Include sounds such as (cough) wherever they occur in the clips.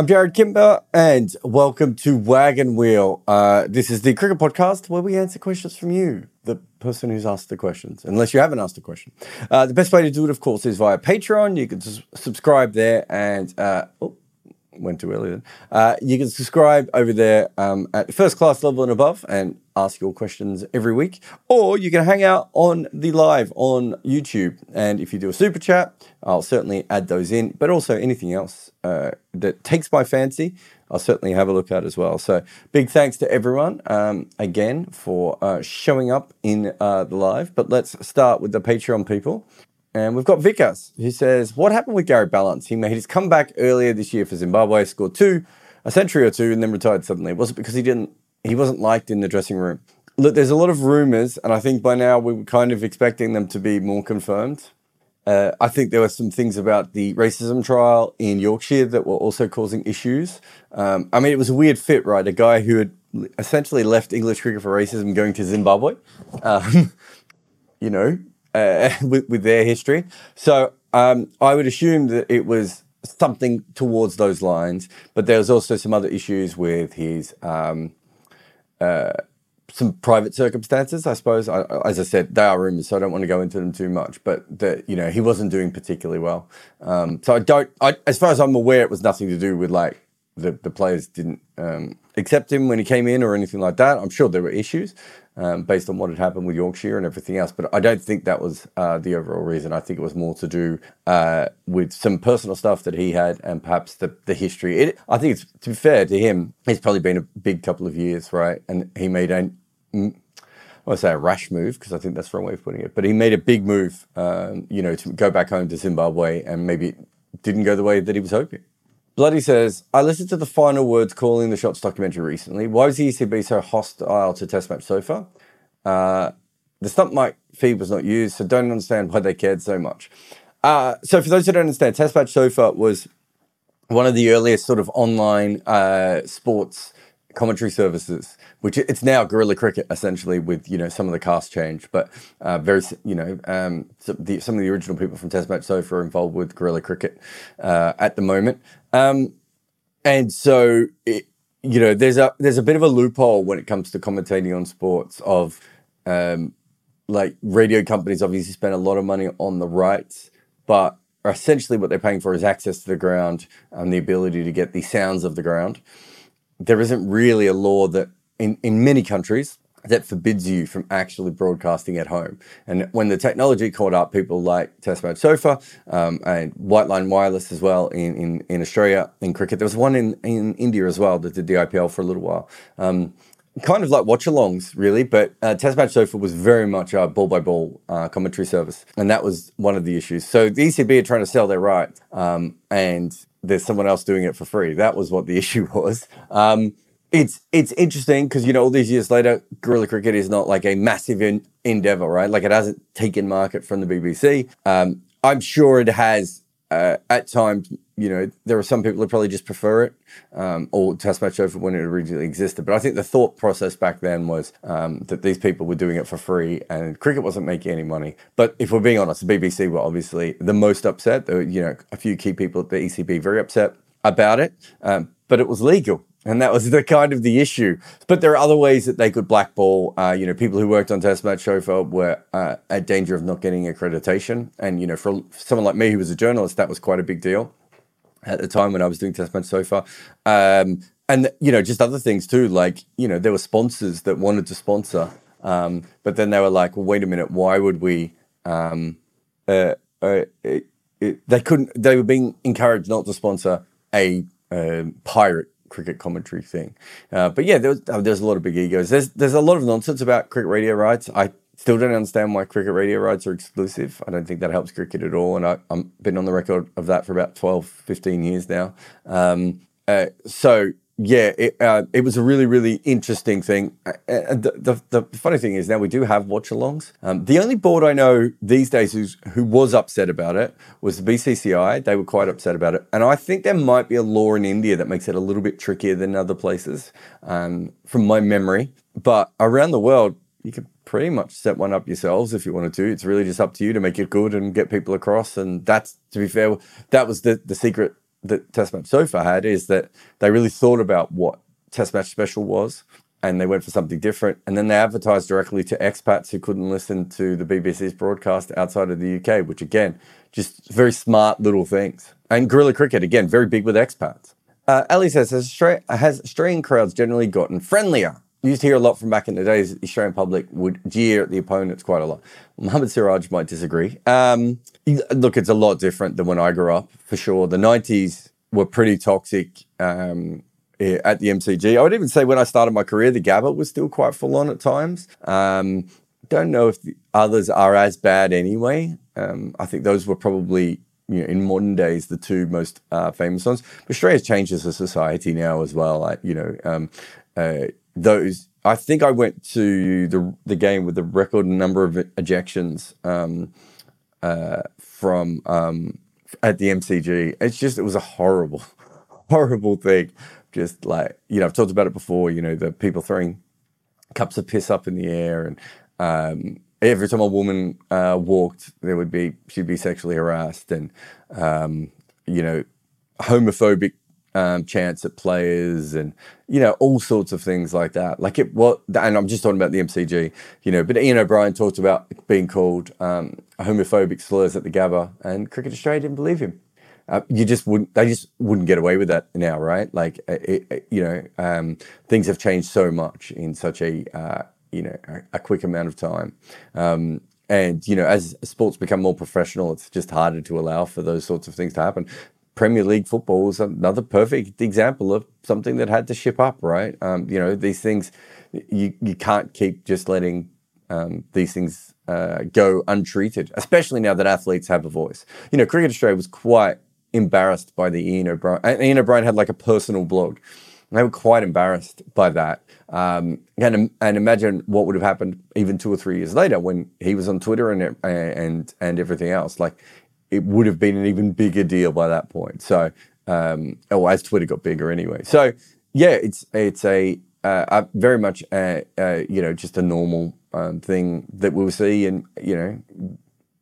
I'm Jarrod Kimber, and welcome to Wagon Wheel. Uh, this is the cricket podcast where we answer questions from you, the person who's asked the questions, unless you haven't asked a question. Uh, the best way to do it, of course, is via Patreon. You can subscribe there and. Uh, oh, went too early then. Uh, you can subscribe over there um, at first class level and above and ask your questions every week. Or you can hang out on the live on YouTube. And if you do a super chat, I'll certainly add those in. But also anything else uh, that takes my fancy, I'll certainly have a look at as well. So big thanks to everyone um, again for uh, showing up in uh, the live. But let's start with the Patreon people. And we've got Vikas who says, What happened with Gary Ballance? He made his comeback earlier this year for Zimbabwe, scored two, a century or two, and then retired suddenly. Was it because he didn't he wasn't liked in the dressing room? Look, there's a lot of rumours, and I think by now we were kind of expecting them to be more confirmed. Uh, I think there were some things about the racism trial in Yorkshire that were also causing issues. Um, I mean, it was a weird fit, right? A guy who had essentially left English cricket for racism going to Zimbabwe. Um, (laughs) you know, uh, (laughs) with, with their history. So um, I would assume that it was something towards those lines, but there was also some other issues with his um, uh, some private circumstances. I suppose, I, as I said, they are rumors, so I don't want to go into them too much. But that you know he wasn't doing particularly well. Um, so I don't. I, as far as I'm aware, it was nothing to do with like the the players didn't um, accept him when he came in or anything like that. I'm sure there were issues um, based on what had happened with Yorkshire and everything else, but I don't think that was uh, the overall reason. I think it was more to do uh, with some personal stuff that he had and perhaps the the history. It, I think it's to be fair to him, it's probably been a big couple of years, right? And he made a I won't say a rash move because I think that's the wrong way of putting it, but he made a big move, um, you know, to go back home to Zimbabwe and maybe it didn't go the way that he was hoping. Bloody says, I listened to the final words calling the shots documentary recently. Why was the ECB so hostile to Test Match Sofa? Uh, the stump mic feed was not used, so don't understand why they cared so much. Uh, so for those who don't understand, Test Match Sofa was one of the earliest sort of online uh, sports commentary services, which it's now Guerrilla Cricket essentially with you know some of the cast change, but uh, very you know um, so the, some of the original people from Test Match Sofa are involved with Guerrilla Cricket uh, at the moment, um, and so it, you know there's a there's a bit of a loophole when it comes to commentating on sports of um, like radio companies obviously spend a lot of money on the rights, but essentially what they're paying for is access to the ground and the ability to get the sounds of the ground. There isn't really a law that in, in many countries that forbids you from actually broadcasting at home. And when the technology caught up, people like Test Match Sofa um, and White Line Wireless as well in, in, in Australia in cricket. There was one in, in India as well that did the IPL for a little while. Um, kind of like watch alongs, really, but uh, Test Match Sofa was very much a ball by ball commentary service. And that was one of the issues. So the ECB are trying to sell their rights. Um, and there's someone else doing it for free. That was what the (laughs) issue was. Um, it's it's interesting because you know all these years later, guerrilla cricket is not like a massive in, endeavor, right? Like it hasn't taken market from the BBC. Um, I'm sure it has uh, at times. You know, there are some people who probably just prefer it um, or Test Match Sofa when it originally existed. But I think the thought process back then was um, that these people were doing it for free and cricket wasn't making any money. But if we're being honest, the BBC were obviously the most upset. There were, you know, a few key people at the ECB very upset about it, um, but it was legal. And that was (laughs) the kind of the issue. But there are other ways that they could blackball. Uh, you know, people who worked on Test Match Sofa were uh, at danger of not getting accreditation. And, you know, for someone like me who was a journalist, that was quite a big deal at the time when I was doing Test Match Sofa. Um, and, you know, just other things too. Like, you know, there were sponsors that wanted to sponsor. Um, but then they were like, well, wait a minute, why would we? Um, uh, uh, it, it, they couldn't, they were being encouraged not to sponsor a um, pirate cricket commentary thing. Uh, but yeah, there was, uh, there's a lot of big egos. There's there's a lot of nonsense about cricket radio rights. I still don't understand why cricket radio rights are exclusive. I don't think that helps cricket at all. And I, I've been on the record of that for about 12, 15 years now. Um, uh, so yeah, it, uh, it was a really, really interesting thing. Uh, And the, the, the funny thing is now we do have watch alongs. Um, the only board I know these days who's, who was upset about it was the BCCI. They were quite upset about it. And I think there might be a law in India that makes it a little bit trickier than other places um, from my memory. But around the world, you could pretty much set one up yourselves if you wanted to. It's really just up to you to make it good and get people across. And that's, to be fair, that was the, the secret that Test Match Sofa had is that they really thought about what Test Match Special was and they went for something different. And then they advertised directly to expats who couldn't listen to the BBC's broadcast outside of the UK, which again, just very smart little things. And guerrilla cricket, again, very big with expats. Uh, Ali says, has, Australia, has Australian crowds generally gotten friendlier? Used to hear a lot from back in the days, the Australian public would jeer at the opponents quite a lot. Mohammed Siraj might disagree. Um, look, it's a lot different than when I grew up, for sure. The 90s were pretty toxic. Um, at the MCG. I would even say when I started my career, the Gabba was still quite full on at times. Um, don't know if the others are as bad anyway. Um, I think those were probably you know, in modern days the two most uh, famous ones. Australia's changed as a society now as well. You know, um, uh, those. I think I went to the the game with the record number of ejections um, uh, from um, at the MCG. It's just it was a horrible, (laughs) horrible thing just like you know I've talked about it before. You know the people throwing cups of piss up in the air, and um, every time a woman uh, walked, there would be she'd be sexually harassed, and um, you know homophobic um, chants at players, and you know all sorts of things like that. Like it what, and I'm just talking about the MCG, you know. But Iain O'Brien talked about being called um, homophobic slurs at the Gabba, and Cricket Australia didn't believe him uh, you just wouldn't they just wouldn't get away with that now right like uh, it, it, you know um, things have changed so much in such a uh, you know a, a, quick amount of time um, and you know as sports become more professional it's just harder to allow for those sorts of things to happen Premier League football is another perfect example of something that had to ship up, right? Um, you know, these things, you, you can't keep just letting um, these things uh, go untreated, especially now that athletes have a voice. You know, Cricket Australia was quite embarrassed by the Iain O'Brien. Iain O'Brien had like a personal blog. And They were quite embarrassed by that. Um, and, and imagine what would have happened even two or three years later when he was on Twitter and and and everything else. Like it would have been an even bigger deal by that point. So, um, oh, as Twitter got bigger anyway. So yeah, it's it's a, uh, very much a, a, you know just a normal um, thing that we'll see, and you know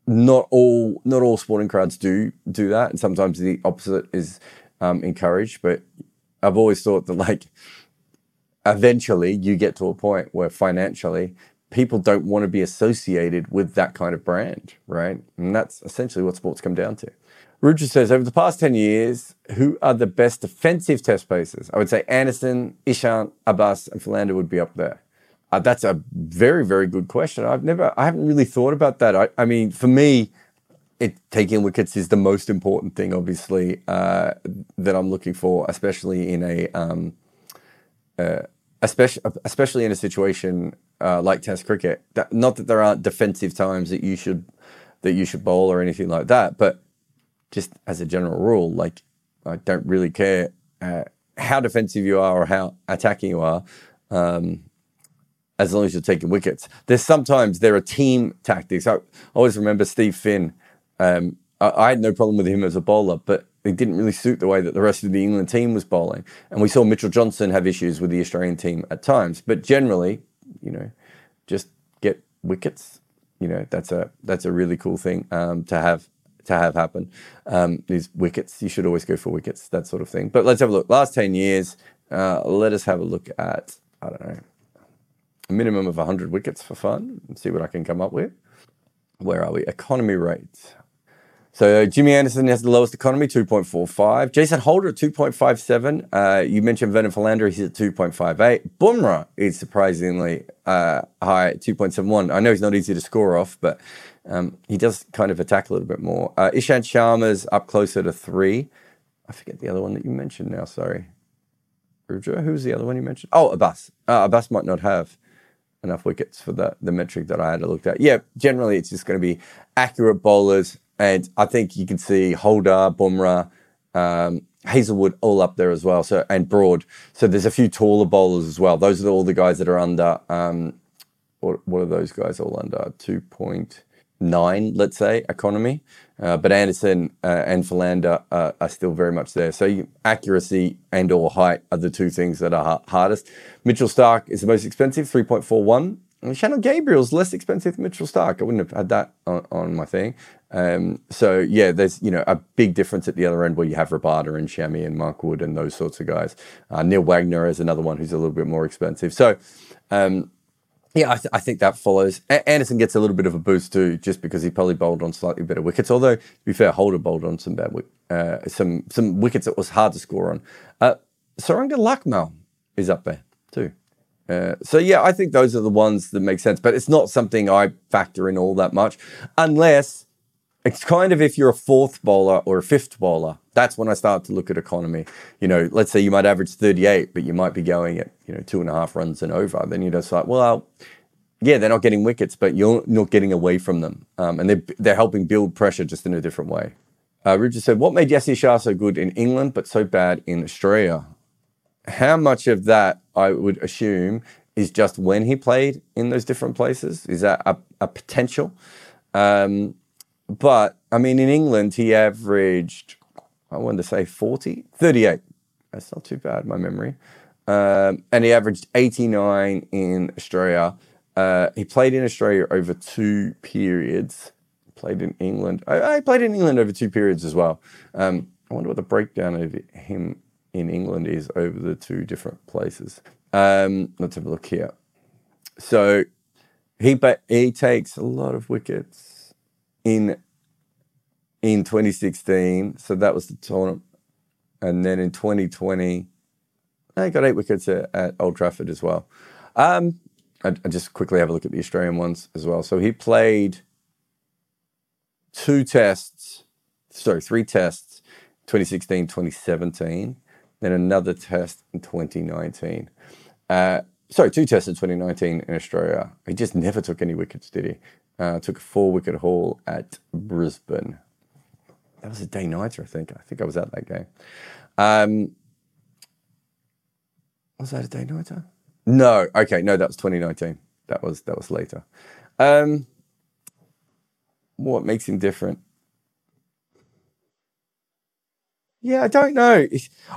not all not all sporting crowds do do that, and sometimes the opposite is um, encouraged. But I've always thought that like eventually you get to a point where financially people don't want to be associated with that kind of brand, right? And that's essentially what sports come down to. Rudra says, over the past 10 years, who are the best defensive test pacers? I would say Anderson, Ishant, Abbas, and Philander would be up there. Uh, that's a very, very good question. I've never, I haven't really thought about that. I, I mean, for me, it, taking wickets is the most important thing, obviously, uh, that I'm looking for, especially in a, um, uh, especially, especially in a situation uh, like Test cricket. That, not that there aren't defensive times that you should that you should bowl or anything like that, but just as a general rule, like I don't really care uh, how defensive you are or how attacking you are. Um, as long as you're taking wickets. There's sometimes there are team tactics. I always remember Steve Finn. Um, I, I, had no problem with him as a bowler, but it didn't really suit the way that the rest of the England team was bowling. And we saw Mitchell Johnson have issues with the Australian team at times. But generally, you know, just get wickets. You know, that's a that's a really cool thing um, to have to have happen. Um, these wickets, you should always go for wickets, that sort of thing. But let's have a look. Last ten years, uh, let us have a look at I don't know a minimum of 100 wickets for fun and see what I can come up with. Where are we? Economy rate. So Jimmy Anderson has the lowest economy, 2.45. Jason Holder at 2.57. Uh, you mentioned Vernon Philander, he's at 2.58. Bumrah is surprisingly uh, high at 2.71. I know he's not easy to score off, but um, he does kind of attack a little bit more. Uh, Ishant Sharma's up closer to three. I forget the other one that you mentioned now, sorry. Rudra, who's the other one you mentioned? Oh, Abbas. Uh, Abbas might not have enough wickets for the, the metric that I had to look at. Yeah, generally it's just going to be accurate bowlers. And I think you can see Holder, Bumrah, um, Hazlewood all up there as well. So and Broad. So there's a few taller bowlers as well. Those are all the guys that are under. Um, what what are those guys all under? Two point nine, let's say, economy. Uh, but Anderson uh, and Philander uh, are still very much there. So you, accuracy and or height are the two things that are ha- hardest. Mitchell Starc is the most expensive, 3.41. Shannon Gabriel's less expensive than Mitchell Starc. I wouldn't have had that on, on my thing. Um, so yeah, there's you know a big difference at the other end where you have Rabada and Shami and Mark Wood and those sorts of guys. Uh, Neil Wagner is another one who's a little bit more expensive. So um, yeah, I, th- I, think that follows. A- Anderson gets a little bit of a boost too, just because he probably bowled on slightly better wickets. Although to be fair, Holder bowled on some bad uh, some some wickets that was hard to score on. Uh, Suranga Lakmal is up there too. Uh, so yeah, I think those are the ones that make sense, but it's not something I factor in all that much, unless it's kind of if you're a fourth bowler or a fifth bowler. That's when I start to look at economy. You know, let's say you might average 38, but you might be going at you know two and a half runs and over. Then you just like, well, yeah, they're not getting wickets, but you're not getting away from them, um, and they're they're helping build pressure just in a different way. Uh, Richard said, "What made Yasir Shah so good in England but so bad in Australia?" how much of that I would assume is just when he played in those different places? Is that a, a potential? Um, but I mean, in England, he averaged, I wanted to say 40, 38. That's not too bad, my memory. Um, and he averaged 89 in Australia. Uh, he played in Australia over two periods. Played in England. I, I played in England over two periods as well. Um, I wonder what the breakdown of him in England is over the two different places. Um, let's have a look here. So he he takes a lot of wickets in in 2016. So that was the tournament, and then in 2020, he got eight wickets at, at Old Trafford as well. Um, I, I just quickly have a look at the Australian ones as well. So he played two tests, sorry, three tests, 2016, 2017 then another test in 2019. Uh, sorry, two tests in 2019 in Australia. He just never took any wickets, did he? Uh, took a four wicket haul at Brisbane. That was a day nighter, I think. I think I was at that game. Um, was that a day nighter? No. Okay, no, that was 2019. That was that was later. Um, what makes him different? Yeah, I don't know.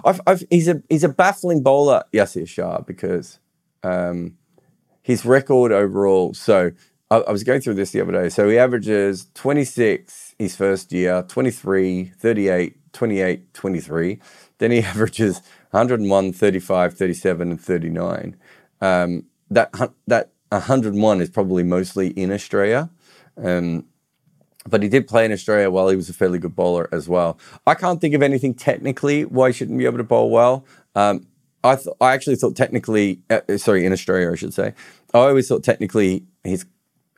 I've, I've, he's a he's a baffling bowler, Yasir Shah, because um, his record overall. So I, was going through this the other day. So he averages 26 his first year, 23, 38, 28, 23. Then he (laughs) averages 101, 35, 37, and 39. Um, that that 101 is probably mostly in Australia. Um, but he did play in Australia while he was a fairly good bowler as well. I can't think of anything technically why he shouldn't be able to bowl well. Um, I th- I actually thought technically, uh, sorry, in Australia, I should say. I always thought technically he's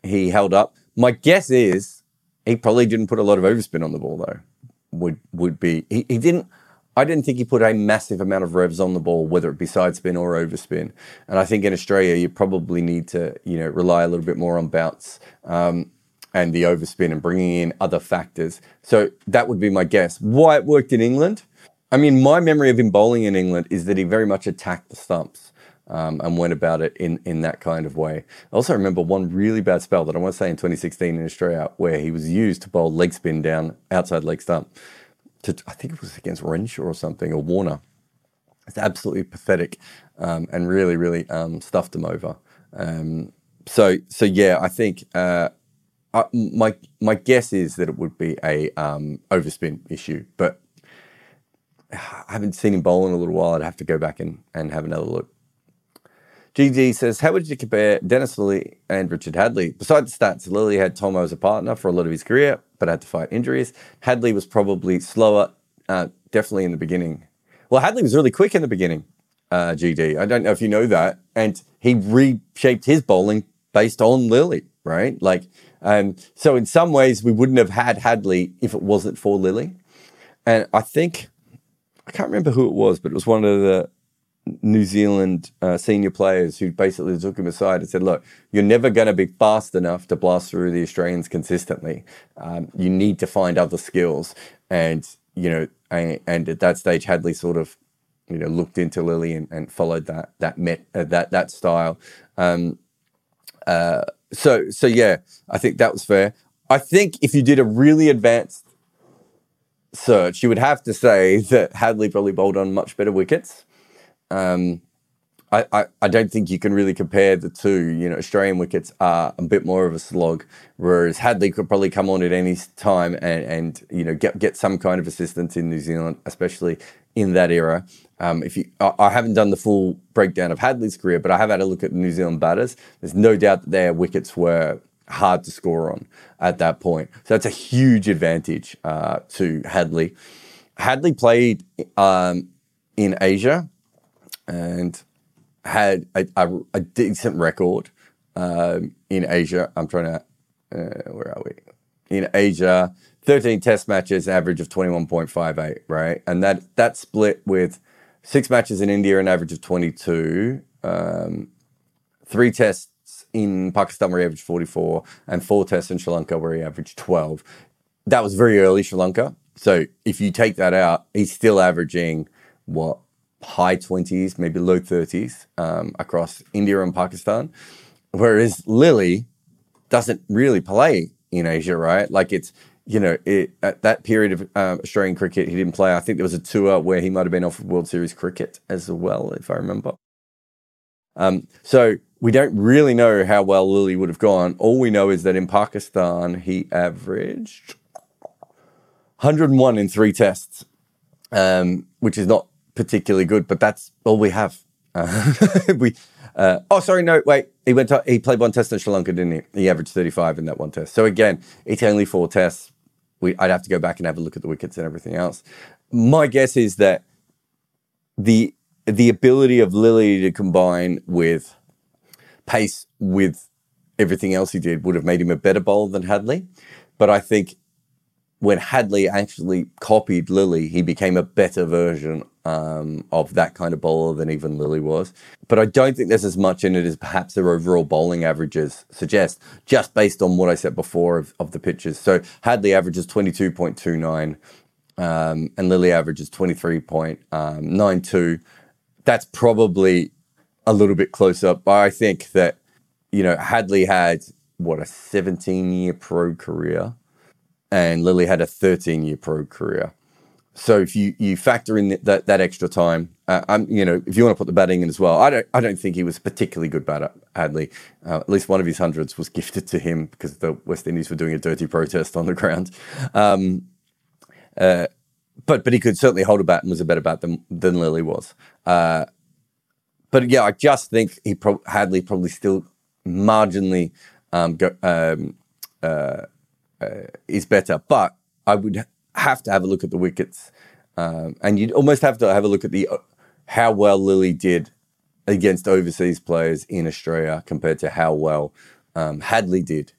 he held up. My guess is he probably didn't put a lot of overspin on the ball though. Would would be he, he didn't. I didn't think he put a massive amount of revs on the ball, whether it be side spin or overspin. And I think in Australia, you probably need to, you know, rely a little bit more on bounce. Um, and the overspin and bringing in other factors. So that would be my guess. Why it worked in England? I mean, my memory of him bowling in England is that he very much attacked the stumps. Um, and went about it in, in that kind of way. I also remember one really bad spell that I want to say in 2016 in Australia where he was used to bowl leg spin down outside leg stump. To, I think it was against Renshaw or something, or Warner. It's absolutely pathetic um, and really, really um, stuffed him over. Um, so, so yeah, I think uh, uh, my my guess is that it would be a um, overspin issue, but (sighs) I haven't seen him bowl in a little while. I'd have to go back and, and have another look. GD says, How would you compare Dennis Lillee and Richard Hadlee? Besides the stats, Lillee had Thommo as a partner for a lot of his career, but had to fight injuries. Hadlee was probably slower, uh, definitely in the beginning. Well, Hadlee was really quick in the beginning, uh, GD. I don't know if you know that. And he reshaped his bowling based on Lillee, right? Like um, so in some ways, we wouldn't have had Hadlee if it wasn't for Lillee. And I think I can't remember who it was, but it was one of the New Zealand uh, senior players who basically took him aside and said, "Look, you're never going to be fast enough to blast through the Australians consistently. Um, you need to find other skills." And you know, and, and at that stage, Hadlee sort of you know looked into Lillee and, and followed that that met uh, that that style. Um, uh, so so yeah, I think that was fair. I think if you did a really advanced search, you would have to say (laughs) that Hadlee probably bowled on much better wickets. Um, I, I, I don't think you can really compare the two. You know, Australian wickets are a bit more of a slog, whereas Hadlee could probably come on at any time and, and you know get get some kind of assistance in New Zealand, especially in that era. Um, if you, I, I haven't done the full breakdown of Hadlee's career, but I have had a look at the New Zealand batters. There's no doubt that their wickets were hard to score on at that point. So that's a huge advantage uh, to Hadlee. Hadlee played um, in Asia and had a, a, a decent record um, in Asia. I'm trying to, uh, where are we? In Asia, 13 test matches, average of 21.58, right? And that that split with six matches in India, an average of 22, um, three tests in Pakistan where he averaged 44, and four tests in Sri Lanka where he averaged 12. That was very early Sri Lanka. So if you take that out, he's still averaging what high 20s, maybe low 30s um, across India and Pakistan. Whereas Lillee doesn't really play in Asia, right? Like it's, you know, it, at that period of um, Australian cricket, he didn't play. I think there was a tour where he might have been off of World Series cricket as well, if I remember. Um, so we don't really know how well Lillee would have gone. All we know is that in Pakistan, he averaged 101 in three tests, um, which is not particularly good, but that's all we have. (laughs) Uh, we, uh, oh, sorry, no, wait. He went. To, he played one test in Sri Lanka, didn't he? He averaged thirty-five in that one test. So again, it's only four tests. We, I'd have to go back and have a look at the wickets and everything else. My guess is that the the ability of Lillee to combine with pace with everything else he did would have made him a better bowler than Hadlee. But I think when Hadlee actually copied Lillee, he became a better version um, of that kind of bowler than even Lillee was. But I don't think there's as much in it as perhaps their overall bowling averages suggest, just based on what I said before of, of the pitches. So Hadlee averages 22.29 um, and Lillee averages 23.92. That's probably a little bit closer, but I think that, you know, Hadlee had, what, a 17 year pro career and Lillee had a 13 year pro career. So if you, you factor in that, that extra time, uh, I'm, you know, if you want to put the batting in as well, I don't I don't think he was particularly good batter. Hadlee, uh, at least one of his hundreds was gifted to him because the West Indies were doing a dirty protest on the ground. Um, uh, but but he could certainly hold a bat and was a better bat than than Lillee was. Uh, but yeah, I just think he pro- Hadlee probably still marginally um, go, um, uh, is better. But I would have to have a look at the wickets, um, and you'd almost have to have a look at the uh, how well Lillee did against overseas players in Australia compared to how well um, Hadlee did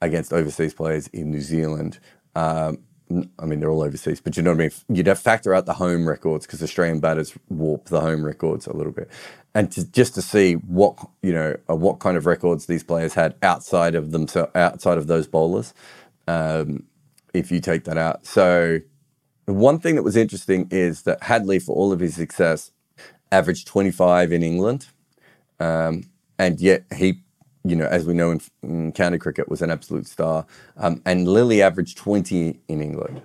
against overseas players in New Zealand. Um, I mean, they're all overseas, but you know what I mean? You'd have to factor out the home records because Australian batters warp the home records a little bit. And to, just to see what, you know, uh, what kind of records these players had outside of themselves, outside of those bowlers um, if you take that out. So, one thing that was interesting is that Hadlee, for all of his success, averaged 25 in England. Um, and yet he, you know, as we know in, in county cricket, was an absolute star. Um, and Lillee averaged 20 in England.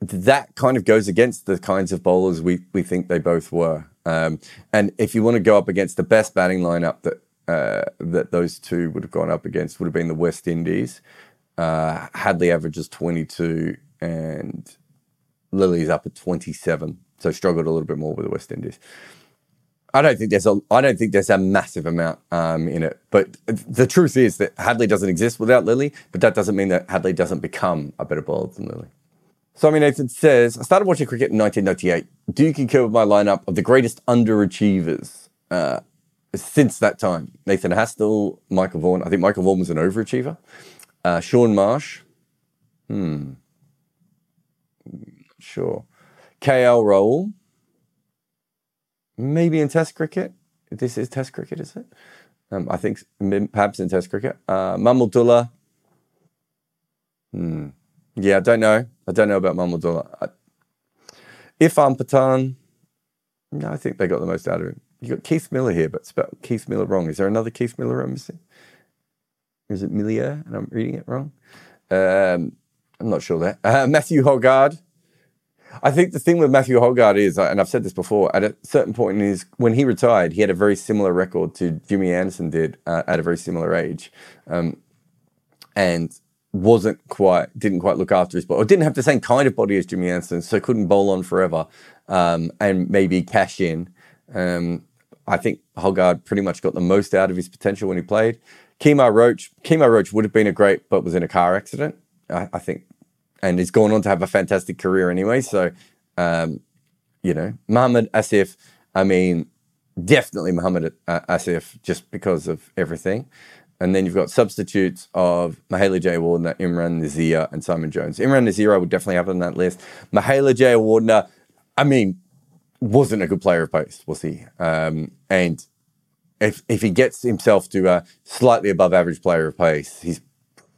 That kind of goes against the kinds of bowlers we, we think they both were. Um, and if you want to go up against the best batting lineup that uh, that those two would have gone up against, would have been the West Indies. Uh, Hadlee averages 22 and Lillee's up at 27. So struggled a little bit more with the West Indies. I don't think there's a I don't think there's a massive amount um, in it. But the truth is that Hadlee doesn't exist without Lillee, but that doesn't mean that Hadlee doesn't become a better bowler than Lillee. Simon Nathan says, I started watching cricket in 1998. Do you concur with my lineup of the greatest underachievers uh, since that time? Nathan Astle, Michael Vaughan. I think Michael Vaughan was an overachiever. Uh, Shaun Marsh. Hmm. Sure. KL Rahul. Maybe in Test cricket. This is Test cricket, is it? Um, I think perhaps in Test cricket. Uh, Mahmudullah. Hmm. Yeah, I don't know. I don't know about Mahmudullah. Irfan Pathan, No, I think they got the most out of him. You got Keith Miller here, but spelled Keith Miller wrong. Is there another Keith Miller I'm missing? Is it Milia? And I'm reading it wrong. Um, I'm not sure there. Uh, Matthew Hoggard. I think the thing with Matthew Hoggard is, and I've said this before, at a certain point in his when he retired, he had a very similar record to Jimmy Anderson did uh, at a very similar age, um, and wasn't quite didn't quite look after his body, or didn't have the same kind of body as Jimmy Anderson, so couldn't bowl on forever, um, and maybe cash in. Um, I think Hoggard pretty much got the most out of his potential when he played. Kemar Roach, Kemar Roach would have been a great, but was in a car accident. I, I think and he's gone on to have a fantastic career anyway. So, um, you know, Muhammad Asif, I mean, definitely Mohammad Asif just because of everything. And then you've got substitutes of Mahela Jayawardene, Imran Nazir, and Simon Jones. Imran Nazir, I would definitely have on that list. Mahela Jayawardene, I mean, wasn't a good player of pace, was he? Um, and if if he gets himself to a slightly above average player of pace, he's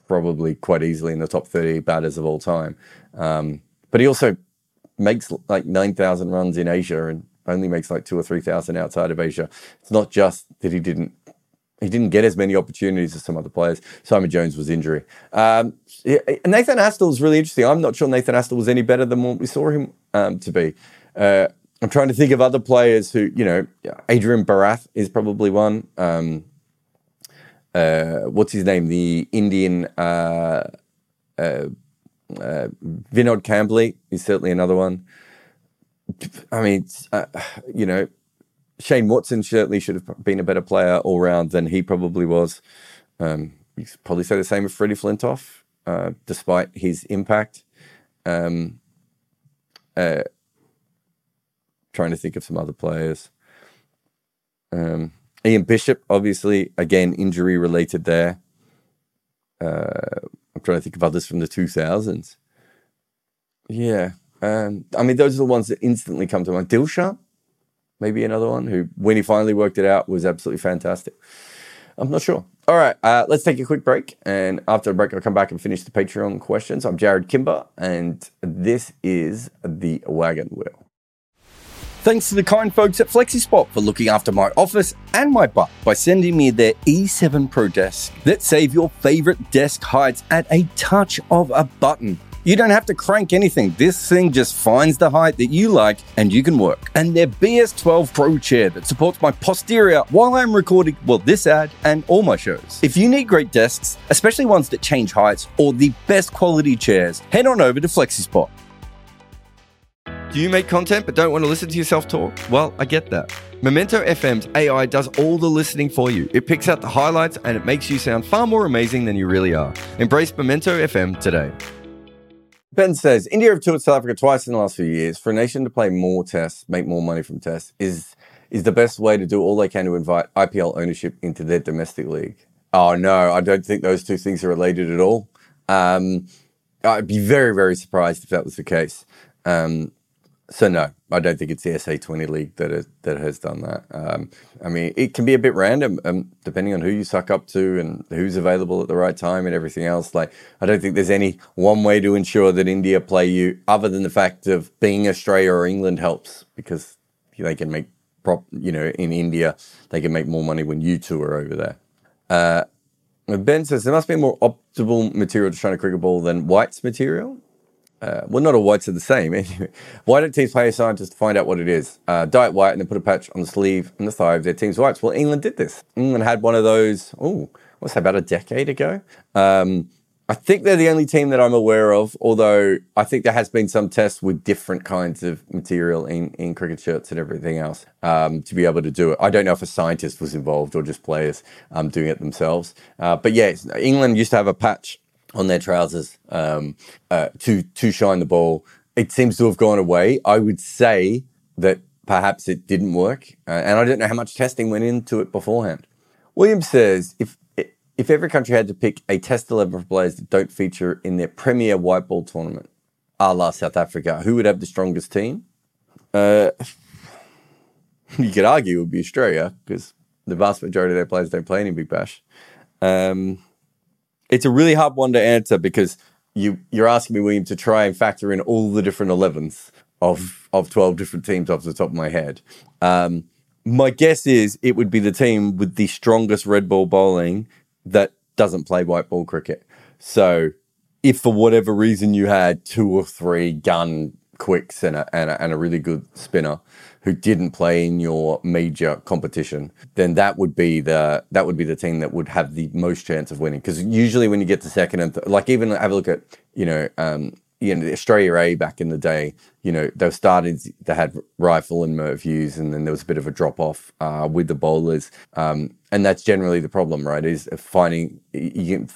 probably quite easily in the top 30 batters of all time. Um, but he also makes like 9,000 runs in Asia and only makes like two or 3,000 outside of Asia. It's not just that he didn't he didn't get as many opportunities as some other players. Simon Jones was injury. Um, Nathan Astle was really interesting. I'm not sure Nathan Astle was any better than what we saw him um, to be. Uh, I'm trying to think of other players who, you know, Adrian Barath is probably one. Um, uh, what's his name? The Indian uh, uh, uh Vinod Kambli is certainly another one. I mean, uh, you know, Shane Watson certainly should have been a better player all round than he probably was. Um, you probably say the same of Freddie Flintoff, uh, despite his impact. Um, trying to think of some other players. Um, Ian Bishop, obviously, again, injury related there. Uh, I'm trying to think of others from the 2000s. Yeah. Um, I mean, those are the ones that instantly come to mind. Dilshan, maybe another one who, when he finally worked it out, was absolutely fantastic. I'm not sure. All right, uh, let's take a quick break. And after the break, I'll come back and finish the Patreon questions. I'm Jarrod Kimber, and this is the Wagon Wheel. Thanks to the kind folks at FlexiSpot for looking after my office and my butt by sending me their E7 Pro desk that save your favorite desk heights at a touch of a button. You don't have to crank anything. This thing just finds the height that you like and you can work. And their BS12 Pro chair that supports my posterior while I'm recording, well, this ad and all my shows. If you need great desks, especially ones that change heights or the best quality chairs, head on over to FlexiSpot. Do you make content but don't want to listen to yourself talk? Well, I get that. Memento FM's AI does all the listening for you. It picks out the highlights and it makes you sound far more amazing than you really are. Embrace Memento FM today. Ben says India have toured South Africa twice in the last few years. For a nation to play more tests, make more money from tests, is is the best way to do all they can to invite IPL ownership into their domestic league. Oh no, I don't think those two things are related at all. Um, I'd be very, very surprised if that was the case. Um, so no, I don't think it's the SA20 league that is, that has done that. Um, I mean, it can be a bit random um, depending on who you suck up to and who's available at the right time and everything else. Like, I don't think there's any one way to ensure that India play you, other than the fact of being Australia or England helps because they can make prop. You know, in India, they can make more money when you two are over there. Uh, ben says there must be more optimal material to train a cricket ball than White's material uh, well, not all whites are the same. (laughs) Anyway, why don't teams pay a scientist to find out what it is? Uh, dye it white and then put a patch on the sleeve and the thigh of their team's whites. Well, England did this. England had one of those, oh, what's that, about a decade ago? Um, I think they're the only team that I'm aware of, although I think there has been some tests with different kinds of material in, in cricket shirts and everything else um, to be able to do it. I don't know if a scientist was involved or just players um, doing it themselves. Uh, but yeah, England used to have a patch on their trousers um, uh, to to shine the ball. It seems to have gone away. I would say that perhaps it didn't work, uh, and I don't know how much testing went into it beforehand. Williams says if if every country had to pick a test eleven for players that don't feature in their premier white ball tournament, a la South Africa, who would have the strongest team? Uh, (laughs) you could argue it would be Australia because the vast majority of their players don't play any Big Bash. Um, it's a really hard one to answer because you you're asking me, William, to try and factor in all the different 11s of of 12 different teams off the top of my head. Um, my guess is it would be the team with the strongest red ball bowling that doesn't play white ball cricket. So if for whatever reason you had two or three gun quicks and a, and a, and a really good spinner who didn't play in your major competition, then that would be the that would be the team that would have the most chance of winning. Because usually when you get to second and th- like even have a look at you know um, you know Australia A back in the day, you know they started they had Reiffel and Merv Hughes, and then there was a bit of a drop off uh, with the bowlers, um, and that's generally the problem, right? Is finding you,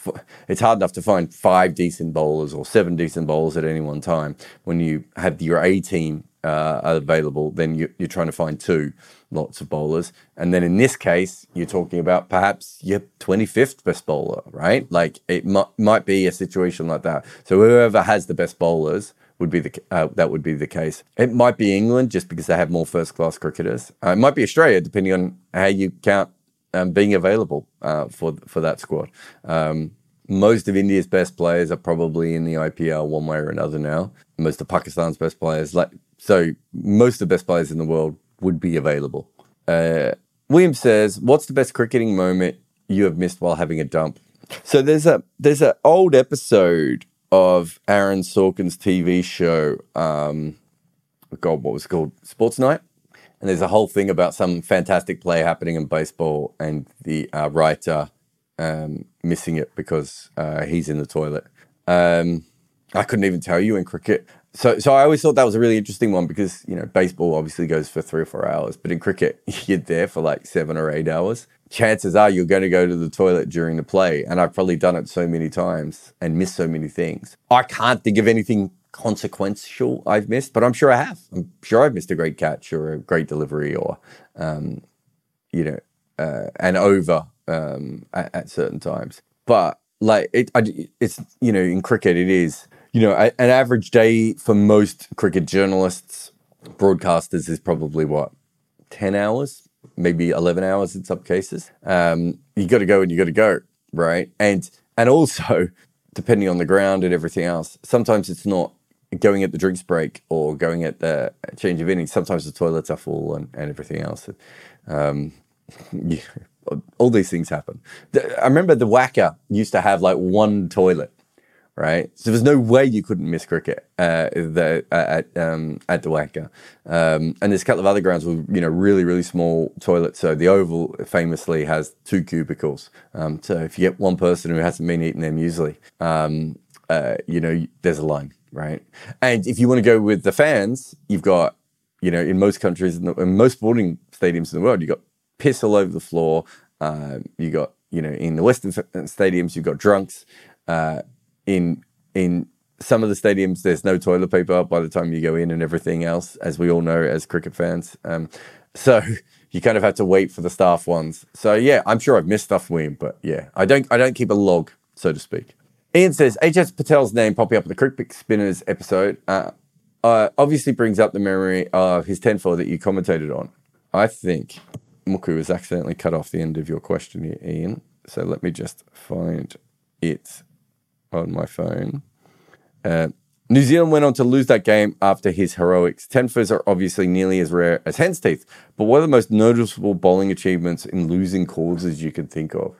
it's hard enough to find five decent bowlers or seven decent bowlers at any one time when you have your A team uh, available, then you, are trying to find two lots of bowlers. And then in this case, you're talking about perhaps your 25th best bowler, right? Like it m- might be a situation like that. So whoever has the best bowlers would be the uh, that would be the case. It might be England just because they have more first class cricketers. Uh, it might be Australia depending on how you count um, being available uh, for for that squad. Um, most of India's best players are probably in the IPL one way or another now. Most of Pakistan's best players, like so most of the best players in the world would be available. Uh, William says, "What's the best cricketing moment you have missed while having a dump?" So there's a there's an old episode of Aaron Sorkin's TV show. Um, God, what was it called? Sports Night. And there's a whole thing about some fantastic play happening in baseball, and the uh, writer um, missing it because uh, he's in the toilet. Um, I couldn't even tell you in cricket so so I always thought that was a really interesting one because you know baseball obviously goes for three or four hours, but in cricket (laughs) you're there for like seven or eight hours. Chances are you're going to go to the toilet during the play, and I've probably done it so many times and missed so many things. I can't think of anything consequential I've missed, but I'm sure I have. I'm sure I've missed a great catch or a great delivery or um, you know uh, an over um, at, at certain times. But like it, I, it's you know in cricket it is you know, a, an average day for most cricket journalists, broadcasters is probably what, 10 hours, maybe 11 hours in some cases. Um, you got to go and you got to go, right? And, and also, (laughs) depending on the ground and everything else, sometimes it's not going at the drinks break or going at the change of innings. Sometimes the toilets are full and, and everything else. Um, (laughs) yeah, all these things happen. I remember the WACA used to have like one toilet right? So there's no way you couldn't miss cricket uh, the, uh, at um, at the WACA. Um, and there's a couple of other grounds with you know really really small toilets. So the Oval famously has two cubicles. Um, so if you get one person who hasn't been eating their muesli, um, uh, you know there's a line, right? And if you want to go with the fans, you've got you know in most countries in, the, in most sporting stadiums in the world, you've got piss all over the floor. Um, you got you know in the Western stadiums, you've got drunks. Uh, in in some of the stadiums, there's no toilet paper by the time you go in and everything else, as we all know as cricket fans. Um, so (laughs) you kind of have to wait for the staff ones. So yeah, I'm sure I've missed stuff, William, but yeah, I don't I don't keep a log, so to speak. Ian says Ajaz Patel's name popping up in the Cricket Spinners episode uh, uh, obviously brings up the memory of his 10 4 that you commentated on. I think Muku has accidentally cut off the end of your question here, Ian. So let me just find it on my phone. Uh, New Zealand went on to lose that game after his heroics. Tenfers are obviously nearly as rare as hen's teeth, but what are the most noticeable bowling achievements in losing causes you can think of?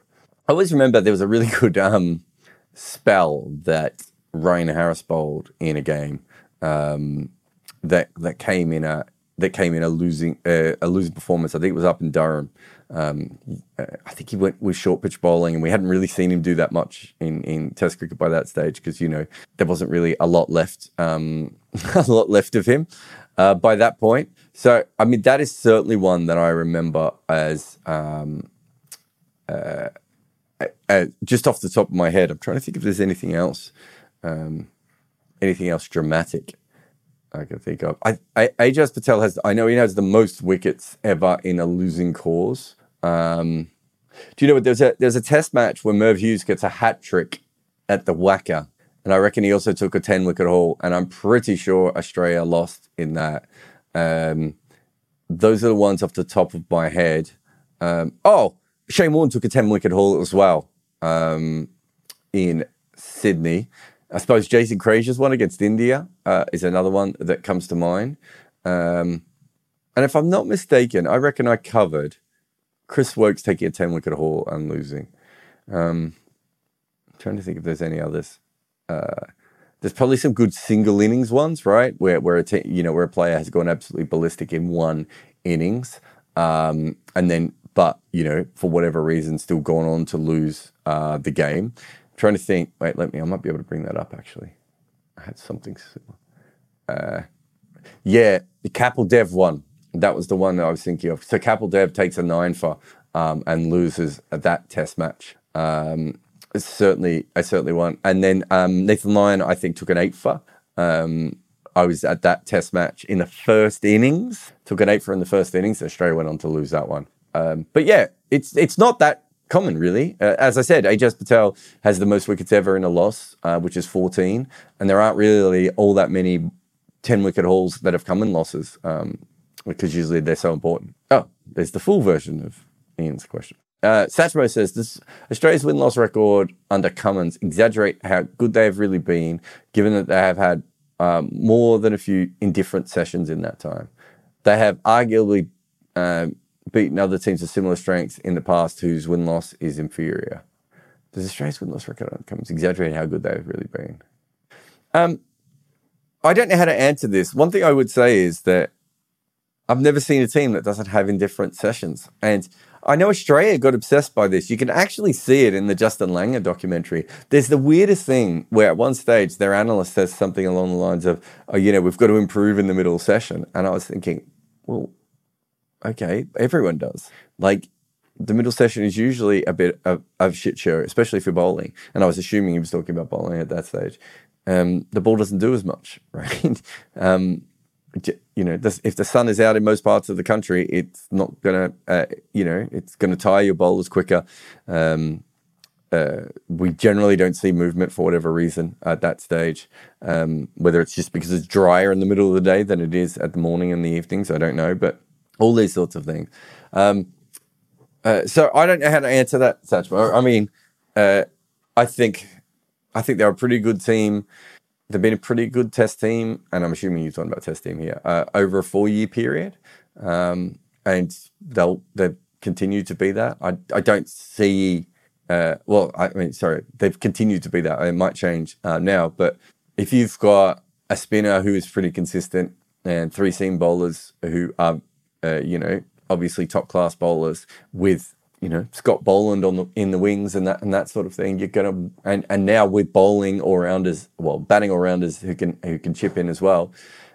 I always remember there was a really (laughs) good um, spell that Ryan Harris bowled in a game um, that that came in a that came in a losing uh, a losing performance. I think it was up in Durham, um, I think he went with short pitch bowling, and we hadn't really seen him do that much in, in Test cricket by that stage because you know there wasn't really a lot left, um, (laughs) a lot left of him uh, by that point. So I mean that is certainly one that I remember as um, uh, uh, just off the top of my head. I'm trying to think if there's anything else, um, anything else dramatic. I can think of. I, I, Ajaz Patel has. I know he has the most wickets ever in a losing cause. Um, do you know what? There's a there's a test match where Merv Hughes gets a hat trick at the WACA, and I reckon he also took a ten wicket haul, and I'm pretty sure Australia lost in that. Um, those are the ones off the top of my head. Um, oh, Shane Warne took a ten wicket haul as well um, in Sydney. I suppose Jason Krejza's one against India uh, is another one that comes to mind. Um, and if I'm not mistaken, I reckon I covered Chris Woakes taking a 10 wicket haul and losing. Um, I'm trying to think if there's any others. Uh, there's probably some good single innings ones, right? Where where a te- you know where a player has gone absolutely ballistic in one innings, um, and then but you know for whatever reason still gone on to lose uh, the game. I'm trying to think. Wait, let me. I might be able to bring that up actually. I had something similar. Uh, yeah, the Kapil Dev one. That was the one that I was thinking of. So Kapil Dev takes a nine for um, and loses that test match. Um, certainly, I certainly won. And then um, Nathan Lyon, I think, took an eight for. Um, I was at that test match in the first innings. Took an eight for in the first innings. Australia went on to lose that one. Um, but yeah, it's it's not that common, really. Uh, as I said, Ajaz Patel has the most wickets ever in a loss, uh, which is 14. And there aren't really all that many 10 wicket hauls that have come in losses um, because usually they're so important. Oh, there's the full version of Ian's question. Uh, Satchmo says, Does Australia's win loss record under Cummins exaggerate how good they have really been, given that they have had um, more than a few indifferent sessions in that time? They have arguably um, beaten other teams of similar strength in the past whose win loss is inferior. Does Australia's win loss record under Cummins exaggerate how good they've really been? Um, I don't know how to answer this. One thing I would say is that I've never seen a team that doesn't have indifferent sessions. And I know Australia got obsessed by this. You can actually see it in the Justin Langer documentary. There's the weirdest thing where at one stage their analyst says something along the lines of, oh, you know, we've got to improve in the middle session. And I was thinking, well, okay, everyone does. Like, the middle session is usually a bit of, of shit show, especially for bowling. And I was assuming he was talking about bowling at that stage. Um, the ball doesn't do as much, (laughs) right? um, you know, if the sun is out in most parts of the country, it's not gonna, uh, you know, it's gonna tire your bowlers quicker. Um, uh, we generally don't see movement for whatever reason at that stage. Um, whether it's just because it's drier in the middle of the day than it is at the morning and the evenings, I don't know. But all these sorts of things. Um, uh, so I don't know how to answer that, Satchmo. I mean, uh, I think I think they're a pretty good team they've been a pretty good test team, and I'm assuming you're talking about test team here uh, over a four year period, um, and they'll they've continued to be that. I I don't see. Uh, well, I mean, sorry, they've continued to be that. It might change uh, now, but if you've got a spinner who is pretty consistent and three seam bowlers who are, uh, you know, obviously top class bowlers with you know Scott Boland on the in the wings and that and that sort of thing. You're gonna and and now with bowling all rounders, well, batting all rounders who can who can chip in as well.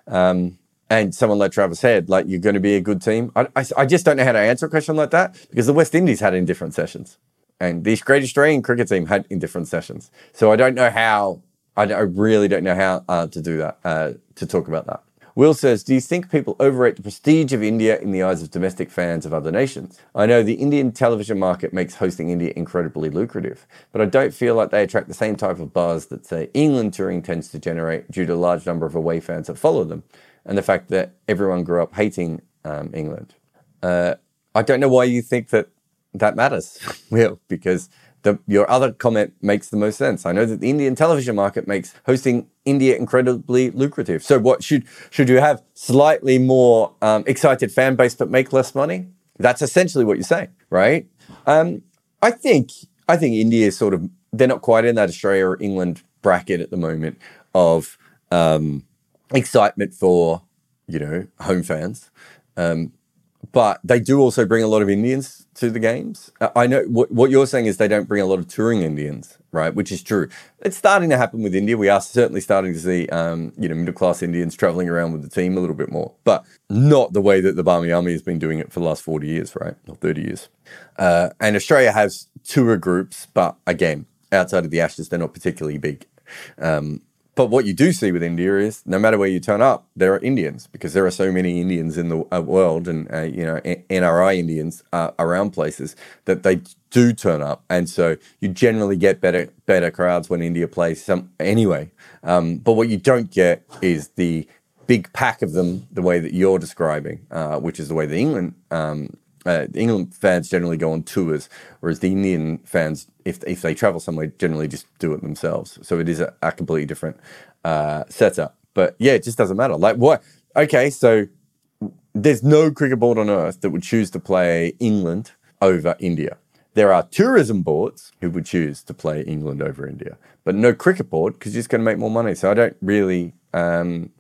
Um, and someone like Travis Head, like you're going to be a good team. I, I, I, just don't know how to answer a question like that because the West Indies had in different sessions, and the Great Australian cricket team had in different sessions. So I don't know how. I, I really don't know how uh, to do that. Uh, to talk about that. Will says, Do you think people overrate the prestige of India in the eyes of domestic fans of other nations? I know the Indian television market makes hosting India incredibly lucrative, but I don't feel like they attract the same type of buzz that, say, England touring tends to generate due to a large number of away fans that follow them, and the fact that everyone grew up hating um, England. Uh, I don't know why you think that that matters, (laughs) Will, because the, your other comment makes the most sense. I know that the Indian television market makes hosting India incredibly lucrative. So, what should should you have slightly more um, excited fan base but make less money? That's essentially what you're saying, right? Um, I think I think India is sort of they're not quite in that Australia or England bracket at the moment of um, excitement for you know home fans. Um, but they do also bring a lot of Indians to the games. I know what, what you're saying is they don't bring a lot of touring Indians, right? Which is true. It's starting to happen with India. We are certainly starting to see, um, you know, middle class Indians traveling around with the team a little bit more, but not the way that the Barmy Army has been doing it for the last 40 years, right? Or 30 years. Uh, and Australia has tour groups, but again, outside of the Ashes, they're not particularly big. Um, but what you do see with India is no matter where you turn up, there are Indians because there are so many Indians in the uh, world and, uh, you know, NRI Indians uh, around places that they do turn up. And so you generally get better, better crowds when India plays some anyway. Um, but what you don't get is the big pack of them the way that you're describing, uh, which is the way that England um, uh, England fans generally go on tours, whereas the Indian fans, if if they travel somewhere, generally just do it themselves. So it is a, a completely different uh, setup. But yeah, it just doesn't matter. Like what? Okay, so there's no cricket board on earth that would choose to play England over India. There are tourism boards who would choose to play England over India, but no cricket board because you're just going to make more money. So I don't really, um,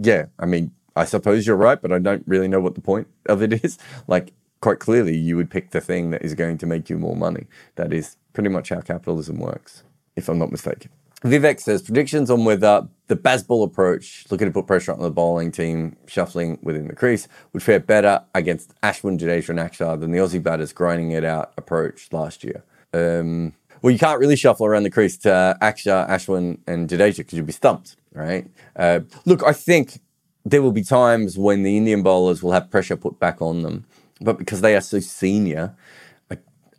yeah, I mean, I suppose you're right, but I don't really know what the point of it is. (laughs) Like, quite clearly, you would pick the thing that is going to make you more money. That is pretty much how capitalism works, if I'm not mistaken. Vivek says predictions on whether the Bazball approach, looking to put pressure on the bowling team, shuffling within the crease, would fare better against Ashwin, Jadeja, and Akshar than the Aussie batters grinding it out approach last year. Um, well, you can't really shuffle around the crease to Akshar, Ashwin, and Jadeja because you'd be stumped, right? Uh, look, I think there will be times when the Indian bowlers will have pressure put back on them, but because they are so senior,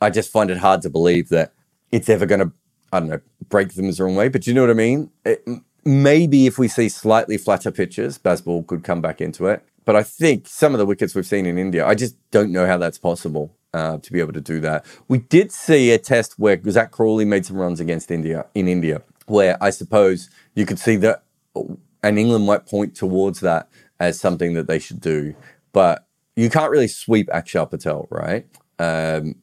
I, just find it hard to believe that it's ever going to I don't know, break them the wrong way, but you know what I mean? It, maybe if we see slightly flatter pitches, Bazball could come back into it. But I think some of the wickets we've seen in India, I just don't know how that's possible uh, to be able to do that. We did see a test where Zak Crawley made some runs against India in India, where I suppose you could see that, and England might point towards that as something that they should do. But you can't really sweep Akshar Patel, right? Um,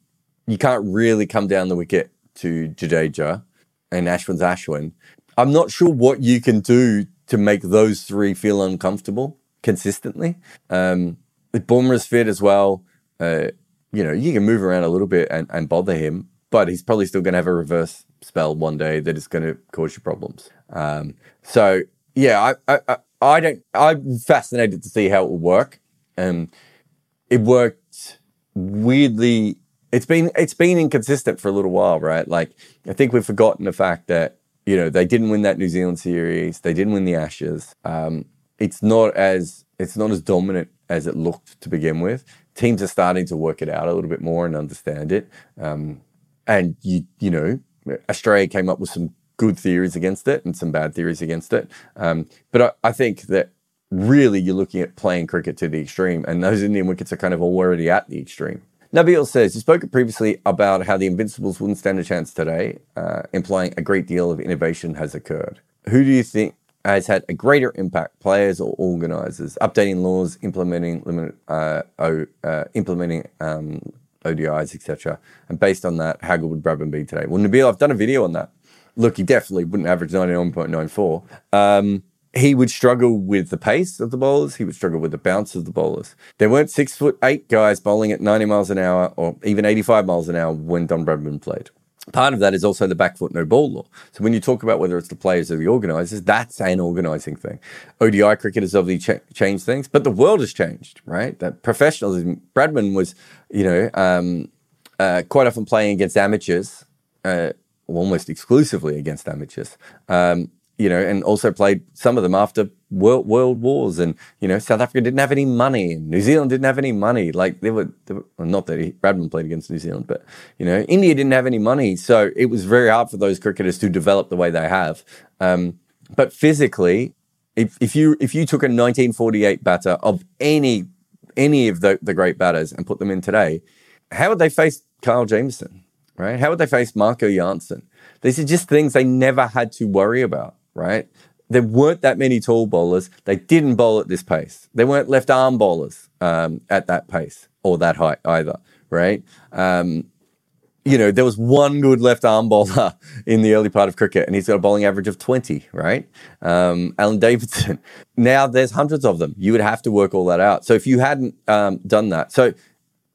you can't really come down the wicket to Jadeja and Ashwin's Ashwin. I'm not sure what you can do to make those three feel uncomfortable consistently. Um, with Bumrah's fit as well, uh, you know, you can move around a little bit and, and bother him, but he's probably still going to have a reverse spell one day that is going to cause you problems. Um, so yeah, I, I, I don't. I'm fascinated to see how it will work. Um, it worked weirdly it's been it's been inconsistent for a little while, right? Like I think we've forgotten the fact that you know they didn't win that New Zealand series, they didn't win the Ashes. Um, it's not as it's not as dominant as it looked to begin with. Teams are starting to work it out a little bit more and understand it. Um, and you you know Australia came up with some good theories against it and some bad theories against it. Um, but I, I think that really you're looking at playing cricket to the extreme, and those Indian wickets are kind of already at the extreme. Nabil says, You spoke previously about how the Invincibles wouldn't stand a chance today, uh, implying a great deal of innovation has occurred. Who do you think has had a greater impact, players or organisers? Updating laws, implementing limit, uh, o, uh, implementing um, ODIs, etc. And based on that, how good would Bradman be today? Well, Nabil, I've done a video on that. Look, he definitely wouldn't average 91.94. Um, he would struggle with the pace of the bowlers. He would struggle with the bounce of the bowlers. There weren't six foot eight guys bowling at 90 miles an hour or even 85 miles an hour when Don Bradman played. Part of that is also the back foot no ball law. So when you talk about whether it's the players or the organisers, that's an organising thing. ODI cricket has obviously ch- changed things, but the world has changed, right? That professionalism. Bradman was, you know, um, uh, quite often playing against amateurs, uh, almost exclusively against amateurs. Um, you know, and also played some of them after world, world wars. And, you know, South Africa didn't have any money and New Zealand didn't have any money. Like, they were, they were well, not that he, Bradman played against New Zealand, but, you know, India didn't have any money. So it was very hard for those cricketers to develop the way they have. Um, but physically, if, if you if you took a 1948 batter of any any of the, the great batters and put them in today, how would they face Kyle Jamieson, right? How would they face Marco Jansen? These are just things they never had to worry about right? There weren't that many tall bowlers. They didn't bowl at this pace. There weren't left arm bowlers um, at that pace or that height either, right? Um, you know, there was one good left arm bowler (laughs) in the early part of cricket, and he's got a bowling average of 20, right? Um, Alan Davidson. (laughs) Now there's hundreds of them. You would have to work all that out. So if you hadn't um, done that, so,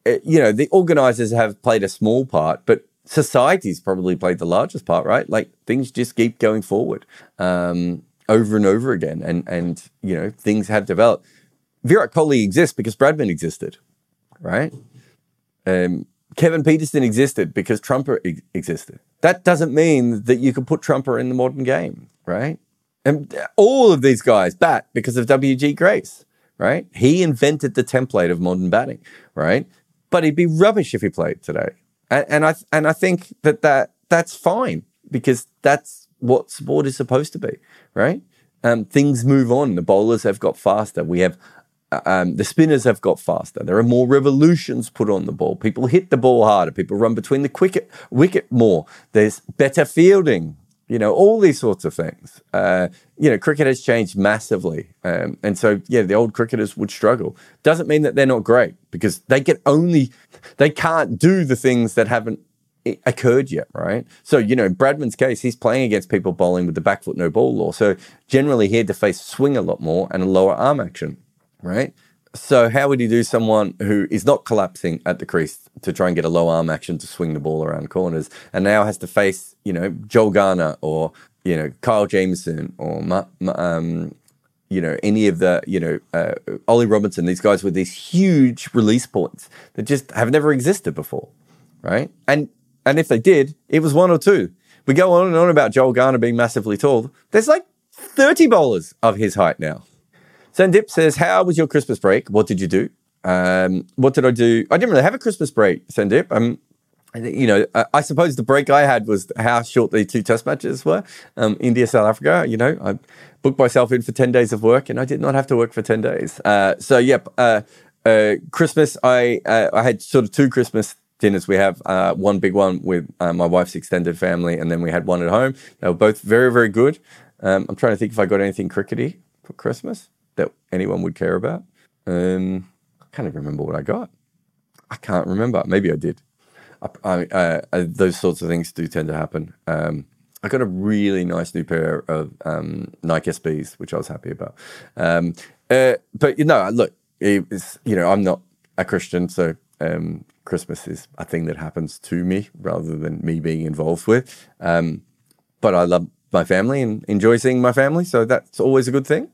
uh, you know, the organizers have played a small part, but society's probably played the largest part, right? Like things just keep going forward um, over and over again, and and you know things have developed. Virat Kohli exists because Bradman existed, right? Um, Kevin Pietersen existed because Trumper ex- existed. That doesn't mean that you can put Trumper in the modern game, right? And all of these guys bat because of W.G. Grace, right? He invented the template of modern batting, right? But he'd be rubbish if he played today and, and I and I think that that that's fine because that's what sport is supposed to be, right? Um, things move on. The bowlers have got faster. We have uh, um, the spinners have got faster. There are more revolutions put on the ball. People hit the ball harder. People run between the wicket, wicket more. There's better fielding you know, all these sorts of things. Uh, you know, cricket has changed massively. Um, and so, yeah, the old cricketers would struggle. Doesn't mean that they're not great because they can only, they can't do the things that haven't occurred yet, right? So, you know, Bradman's case, he's playing against people bowling with the back foot no ball law. So generally he had to face swing a lot more and a lower arm action, right? So how would you do someone who is not collapsing at the crease to try and get a low arm action to swing the ball around corners and now has to face, you know, Joel Garner or, you know, Kyle Jamieson or, um, you know, any of the, you know, uh, Ollie Robinson, these guys with these huge release points that just have never existed before, right? And and if they did, it was one or two. We go on and on about Joel Garner being massively tall. There's like 30 bowlers of his height now. Sandip says, How was your Christmas break? What did you do? Um, what did I do? I didn't really have a Christmas break, Sandip. Um, you know, I suppose the break I had was how short the two test matches were. Um, India, South Africa, you know, I booked myself in for 10 days of work and I did not have to work for 10 days. Uh, so, yep, uh, uh, Christmas, I, uh, I had sort of two Christmas dinners. We have uh, one big one with uh, my wife's extended family, and then we had one at home. They were both very, very good. Um, I'm trying to think if I got anything crickety for Christmas that anyone would care about. Um, I can't even remember what I got. I can't remember. Maybe I did. I, I, uh, uh those sorts of things do tend to happen. Um, I got a really nice new pair of um, Nike SBs, which I was happy about. Um, uh, but you know, look, you know, I'm not a Christian, so um, Christmas is a thing that happens to me rather than me being involved with. Um, but I love my family and enjoy seeing my family, so that's always a good thing.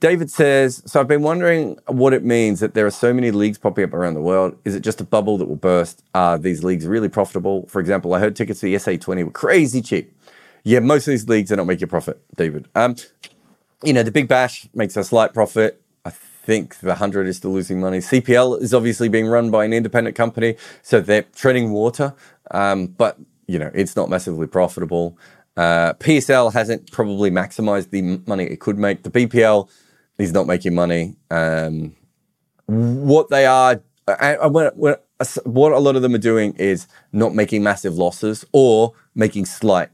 David says, So I've been wondering what it means that there are so many leagues popping up around the world. Is it just a bubble that will burst? Are these leagues really profitable? For example, I heard tickets to the SA20 were crazy cheap. Yeah, most of these leagues not making a profit, David. Um, you know, the Big Bash makes a slight profit I think the 100 is still losing money. CPL is obviously being run by an independent company, so they're treading water, um, but you know it's not massively profitable. Uh, PSL hasn't probably maximized the money it could make. The BPL is not making money. Um, what they are, what a lot of them are doing is not making massive losses or making slight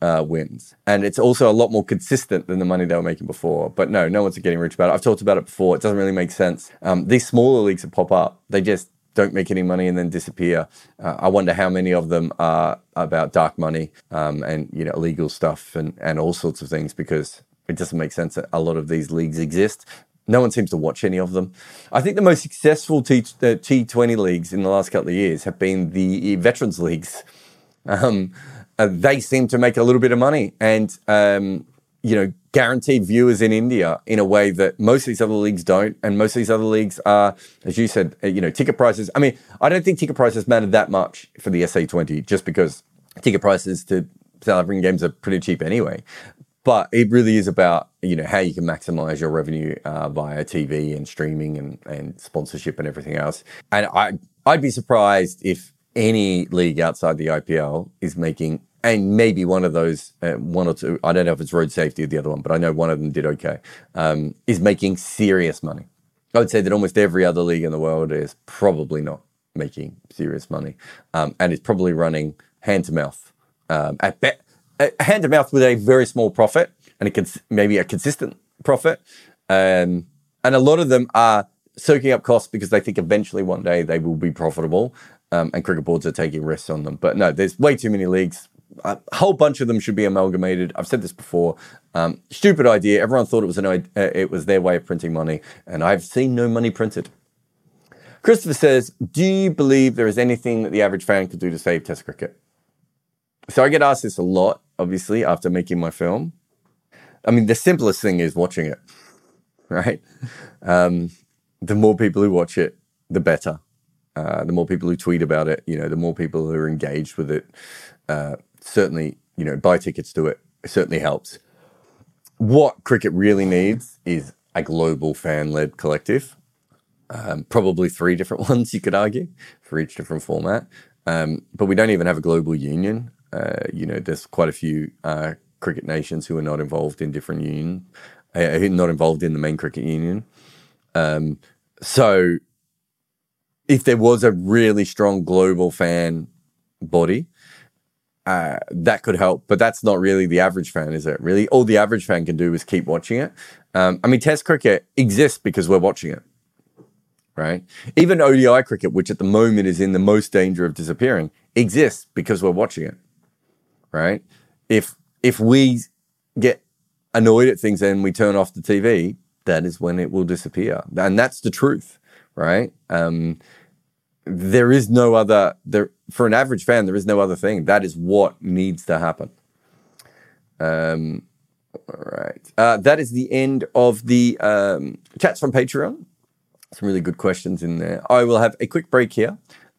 uh, wins. And it's also a lot more consistent than the money they were making before. But no, no one's getting rich about it. I've talked about it before. It doesn't really make sense. Um, these smaller leagues that pop up, they just don't make any money and then disappear. Uh, I wonder how many of them are about dark money um, and you know illegal stuff and, and all sorts of things because it doesn't make sense that a lot of these leagues exist. No one seems to watch any of them. I think the most successful T, uh, T20 leagues in the last couple of years have been the veterans leagues. Um, uh, they seem to make a little bit of money and um, you know guaranteed viewers in India in a way that most of these other leagues don't, and most of these other leagues are, as you said, uh, you know, ticket prices. I mean, I don't think ticket prices matter that much for the SA20, just because ticket prices to South African games are pretty cheap anyway. But it really is about you know how you can maximize your revenue uh, via TV and streaming and, and sponsorship and everything else. And I I'd be surprised if any league outside the IPL is making and maybe one of those, uh, one or two, I don't know if it's road safety or the other one, but I know one of them did okay, um, is making serious money. I would say that almost every other league in the world is probably not making serious money um, and is probably running hand to mouth um, at be- uh, hand to mouth with a very small profit and a cons- maybe a consistent profit. Um, and a lot of them are soaking up costs because they think eventually one day they will be profitable. Um, and cricket boards are taking risks on them. But no, there's way too many leagues a whole bunch of them should be amalgamated. I've said this before. Um, stupid idea. Everyone thought it was an uh, it was their way of printing money, and I've seen no money printed. Christopher says, "Do you believe there is anything that the average fan could do to save Test cricket?" So I get asked this a lot, obviously, after making my film. I mean, the simplest thing is watching it, (laughs) right? Um, the more people who watch it, the better. Uh, the more people who tweet about it, you know, the more people who are engaged with it. Uh, certainly, you know, buy tickets to it. It certainly helps. What cricket really needs is a global fan led collective. Um, probably three different (laughs) ones, you could argue, for each different format. Um, but we don't even have a global union. Uh, you know, there's quite a few uh, cricket nations who are not involved in different union, uh, not involved in the main cricket union. Um, so, if there was a really strong global fan body, uh, that could help, but that's not really the average fan, is it? Really, all the average fan can do is keep watching it. Um, I mean, Test cricket exists because we're watching it, right? Even ODI cricket, which at the moment is in the most danger of disappearing, exists because we're watching it, right? If if we get annoyed at things and we turn off the TV, that is when it will disappear, and that's the truth, right? Um, there is no other there for an average fan. There is no other thing. That is what needs to happen. Um, all right. Uh, that is the end of the um, chats from Patreon. Some really good questions in there. I will have a quick break here.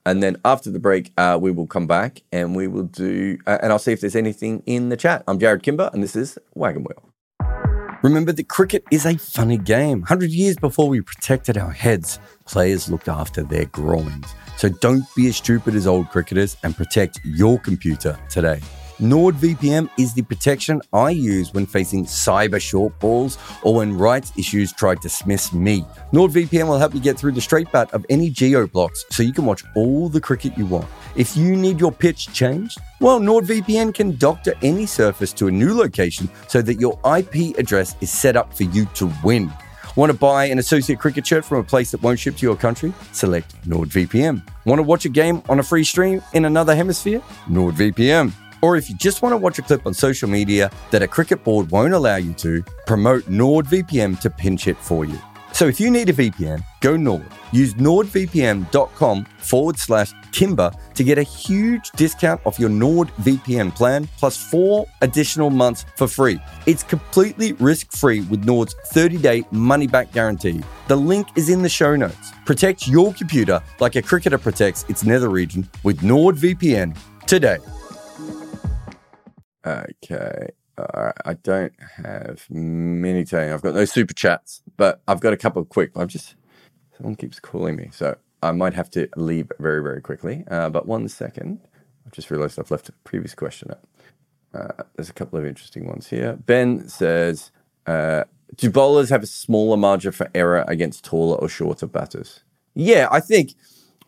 And then after the break, uh, we will come back and we will do, uh, and I'll see if there's anything in the chat. I'm Jarrod Kimber, and this is Wagon Wheel. Remember that cricket is a funny game. 100 years before we protected our heads, players looked after their groins. So don't be as stupid as old cricketers and protect your computer today. NordVPN is the protection I use when facing cyber short balls or when rights issues try to dismiss me. NordVPN will help you get through the straight bat of any geo blocks so you can watch all the cricket you want. If you need your pitch changed, well, NordVPN can doctor any surface to a new location so that your IP address is set up for you to win. Want to buy an associate cricket shirt from a place that won't ship to your country? Select NordVPN. Want to watch a game on a free stream in another hemisphere? NordVPN. Or if you just want to watch a clip on social media that a cricket board won't allow you to, promote NordVPN to pinch it for you. So if you need a VPN, go Nord. Use nordvpn.com forward slash Kimber to get a huge discount off your NordVPN plan plus four additional months for free. It's completely risk free with Nord's 30 day money back guarantee. The link is in the show notes. Protect your computer like a cricketer protects its nether region with NordVPN today. Okay. I don't have many today. I've got no super chats, but I've got a couple of quick. I've just someone keeps calling me, so I might have to leave very very quickly. Uh, but one second, I've just realised I've left a previous question up. Uh, there's a couple of interesting ones here. Ben says, uh, "Do bowlers have a smaller margin for error against taller or shorter batters?" Yeah, I think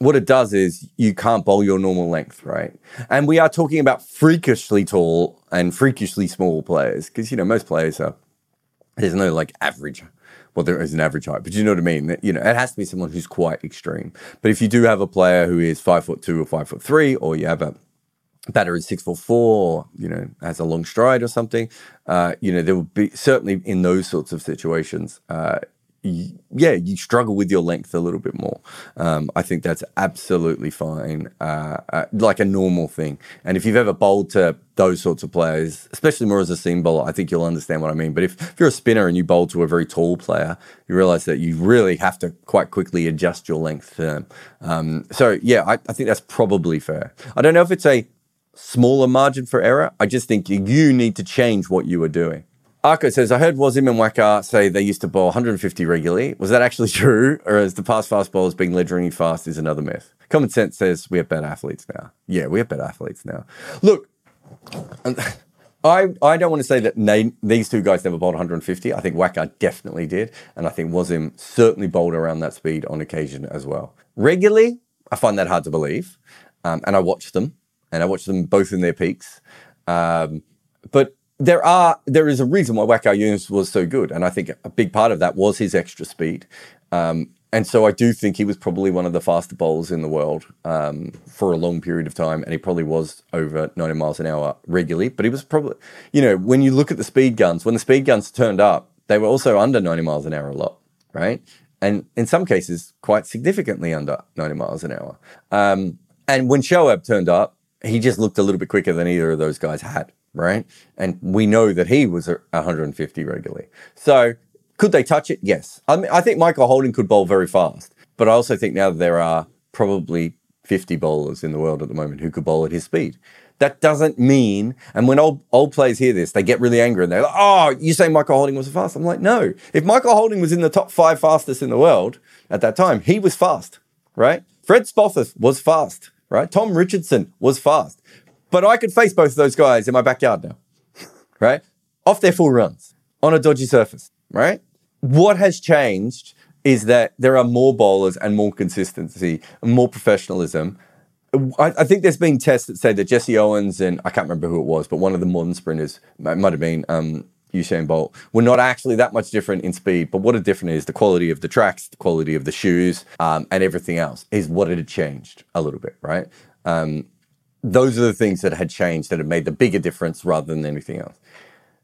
what it does is you can't bowl your normal length, right? And we are talking about freakishly tall and freakishly small players because you know most players are there's no like average. Well, there is an average height, but you know what I mean. You know, it has to be someone who's quite extreme. But if you do have a player who is five foot two or five foot three, or you have a batter is six foot four, you know, has a long stride or something, uh, you know, there will be certainly in those sorts of situations, uh, yeah, you struggle with your length a little bit more. Um, I think that's absolutely fine, uh, uh, like a normal thing. And if you've ever bowled to those sorts of players, especially more as a seam bowler, I think you'll understand what I mean. But if, if you're a spinner and you bowl to a very tall player, you realize that you really have to quite quickly adjust your length to them. Um, so, yeah, I, I think that's probably fair. I don't know if it's a smaller margin for error. I just think you need to change what you are doing. Arco says, I heard Wasim and Waqar say they used to bowl 150 regularly. Was that actually (laughs) true? Or is the past fast bowlers being legendary fast is another myth? Common sense says we have better athletes now. Yeah, we have better athletes now. Look, (laughs) I, I don't want to say that they, these two guys never bowled 150. I think Waqar definitely did. And I think Wasim certainly bowled around that speed on occasion as well. Regularly, I find that hard to believe. Um, and I watch them, and I watch them both in their peaks. Um, but there are there is a reason why Waqar Younis was so good, and I think a big part of that was his extra speed. Um, and so I do think he was probably one of the faster bowlers in the world um, for a long period of time, and he probably was over 90 miles an hour regularly. But he was probably, you know, when you look at the speed guns, when the speed guns turned up, they were also under 90 miles an hour a lot, right? And in some cases, quite significantly under 90 miles an hour. Um, and when Shoaib turned up, he just looked a little bit quicker than either of those guys had right? And we know that he was 150 regularly. So could they touch it? Yes. I mean, I think Michael Holding could bowl very fast, but I also think now there are probably 50 bowlers in the world at the moment who could bowl at his speed. That doesn't mean, and when old old players hear this, they get really angry and they're like, "Oh, you say Michael Holding was fast?" I'm like, "No. If Michael Holding was in the top five fastest in the world at that time, he was fast, right? Fred Spofforth was fast, right? Tom Richardson was fast. But I could face both of those guys in my backyard now, right? Off their full runs on a dodgy surface, right? What has changed is that there are more bowlers and more consistency and more professionalism. I, I, think there's been tests that say that Jesse Owens and I can't remember who it was, but one of the modern sprinters it might have been um, Usain Bolt. We're not actually that much different in speed, but what a different is the quality of the tracks, the quality of the shoes, um, and everything else is what it had changed a little bit, right? Um, those are the things that had changed that had made the bigger difference rather than anything else.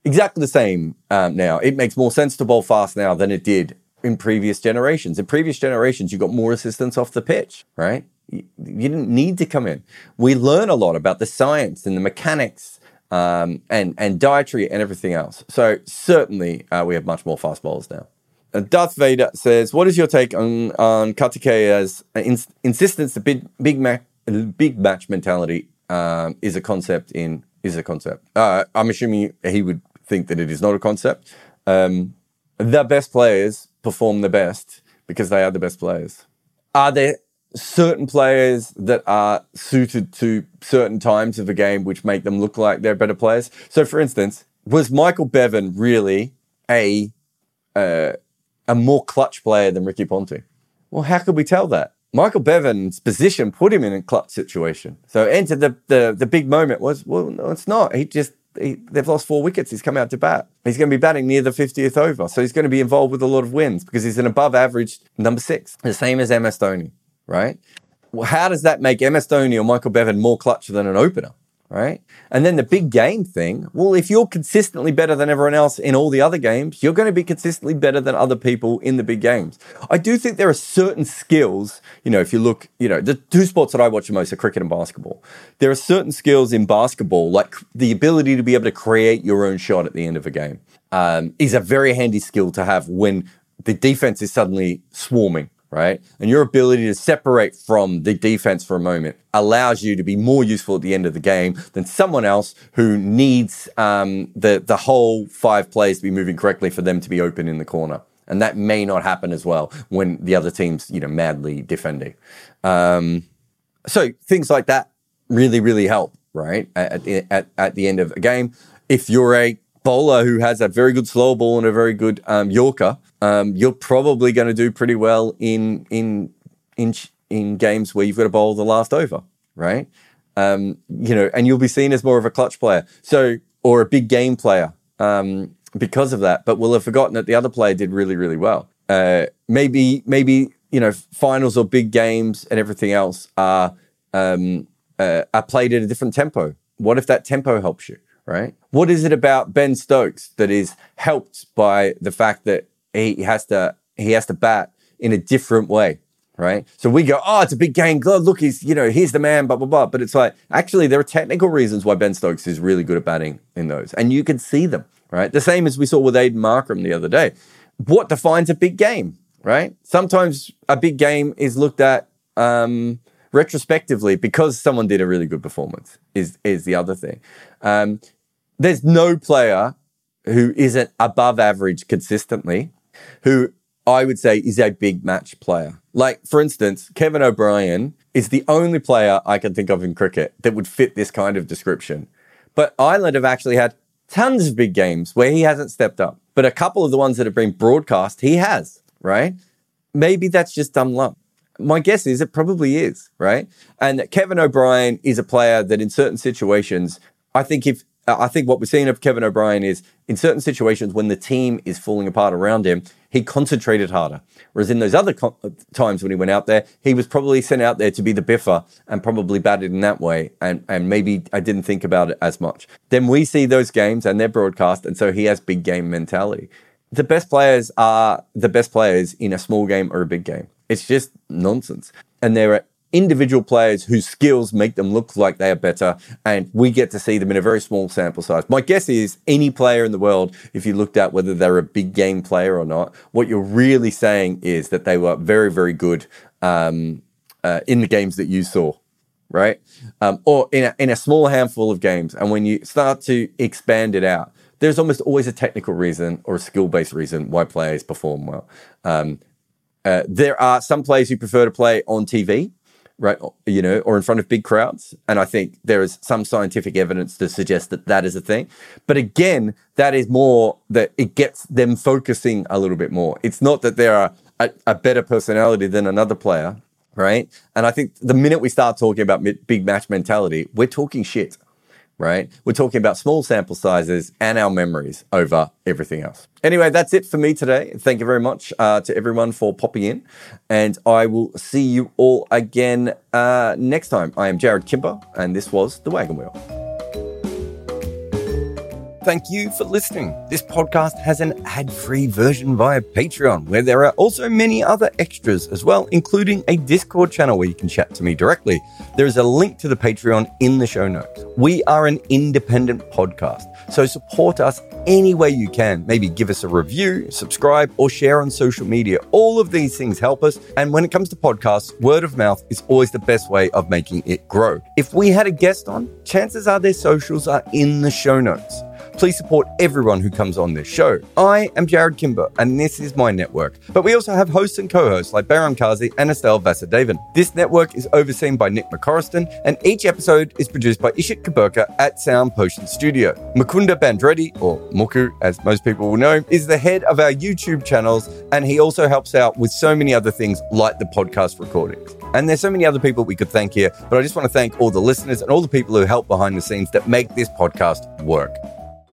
Exactly the same um, now. It makes more sense to bowl fast now than it did in previous generations. In previous generations, you got more assistance off the pitch, right? You, didn't need to come in. We learn a lot about the science and the mechanics um, and and dietary and everything else. So certainly uh, we have much more fast bowlers now. Uh, Darth Vader says, "What is your take on on Kartikeya's ins- insistence that big big, ma- big match mentality um, is a concept in is a concept? Uh, I'm assuming he would think that it is not a concept. Um, the best players perform the best because they are the best players. Are there certain players that are suited to certain times of a game which make them look like they're better players. So, for instance, was Michael Bevan really a uh, a more clutch player than Ricky Ponting? Well, how could we tell that? Michael Bevan's position put him in a clutch situation. So, enter the the, the big moment was well, no, it's not. He just he, they've lost four wickets. He's come out to bat. He's going to be batting near the 50th over. So he's going to be involved with a lot of wins because he's an above average number six, the same as MS Dhoni right? Well, how does that make MS Dhoni or Michael Bevan more clutch than an opener? Right. And then the big game thing. Well, if you're consistently better than everyone else in all the other games, you're going to be consistently better than other people in the big games. I do think there are certain skills, you know, if you look, you know, the two sports that I watch the most are cricket and basketball. There are certain skills in basketball, like the ability to be able to create your own shot at the end of a game, um, is a very handy skill to have when the defense is suddenly swarming right? And your ability to separate from the defense for a moment allows you to be more useful at the end of the game than someone else who needs um, the the whole five plays to be moving correctly for them to be open in the corner. And that may not happen as well when the other team's you know madly defending. Um, so things like that really really help, right? At the, at, at the end of a game, if you're a bowler who has a very good slow ball and a very good um, Yorker, um, you're probably going to do pretty well in in in in games where you've got to bowl the last over, right? Um, you know, and you'll be seen as more of a clutch player, so or a big game player um, because of that. But we'll have forgotten that the other player did really, really well. Uh, maybe, maybe you know, finals or big games and everything else are um, uh, are played at a different tempo. What if that tempo helps you? Right? What is it about Ben Stokes that is helped by the fact that he has to he has to bat in a different way, right? So we go, oh, it's a big game. God, look, he's you know he's the man, blah blah blah. But it's like actually there are technical reasons why Ben Stokes is really good at batting in those, and you can see them, right? The same as we saw with Aiden Markram the other day. What defines a big game, right? Sometimes a big game is looked at um, retrospectively because someone did a really good performance. Is is the other thing. Um, there's no player who isn't above average consistently who I would say is a big match player. Like, for instance, Kevin O'Brien is the only player I can think of in cricket that would fit this kind of description. But Ireland have actually had tons of big games where he hasn't stepped up. But a couple of the ones that have been broadcast, he has, right? Maybe that's just dumb luck. My guess is it probably is, right? And Kevin O'Brien is a player that in certain situations, I think if I think what we're seeing of Kevin O'Brien is in certain situations when the team is falling apart around him, he concentrated harder. Whereas in those other co- times when he went out there, he was probably sent out there to be the biffer and probably batted in that way. And, and maybe I didn't think about it as much. Then we see those games and they're broadcast. And so he has big game mentality. The best players are the best players in a small game or a big game. It's just nonsense. And there are individual players whose skills make them look like they are better, and we get to see them in a very small sample size. My guess is any player in the world, if you looked at whether they're a big game player or not, what you're really saying is that they were very, very good um, uh, in the games that you saw. Right, um, or in a, in a small handful of games, and when you start to expand it out, there's almost always a technical reason or a skill based reason why players perform well. Um, uh, there are some players who prefer to play on TV right? You know, or in front of big crowds. And I think there is some scientific evidence to suggest that that is a thing. But again, that is more that it gets them focusing a little bit more. It's not that they're a, a, a better personality than another player, right? And I think the minute we start talking about big match mentality, we're talking shit. Right? We're talking about small sample sizes and our memories over everything else. Anyway, that's it for me today. Thank you very much uh, to everyone for popping in, and I will see you all again uh, next time. I am Jarrod Kimber, and this was The Wagon Wheel. Thank you for listening. This podcast has an ad free version via Patreon, where there are also many other extras as well, including a Discord channel where you can chat to me directly. There is a link to the Patreon in the show notes. We are an independent podcast, so support us any way you can. Maybe give us a review, subscribe, or share on social media. All of these things help us. And when it comes to podcasts, word of mouth is always the best way of making it grow. If we had a guest on, chances are their socials are in the show notes. Please support everyone who comes on this show. I am Jarrod Kimber, and this is my network. But we also have hosts and co-hosts like Bayram Kazi and Estelle Vasudevan. This network is overseen by Nick McCorriston, and each episode is produced by Ishit Kuberkar at Sound Potion Studio. Mukunda Bandreddi, or Muku as most people will know, is the head of our YouTube channels, and he also helps out with so many other things like the podcast recordings. And there's so many other people we could thank here, but I just want to thank all the listeners and all the people who help behind the scenes that make this podcast work.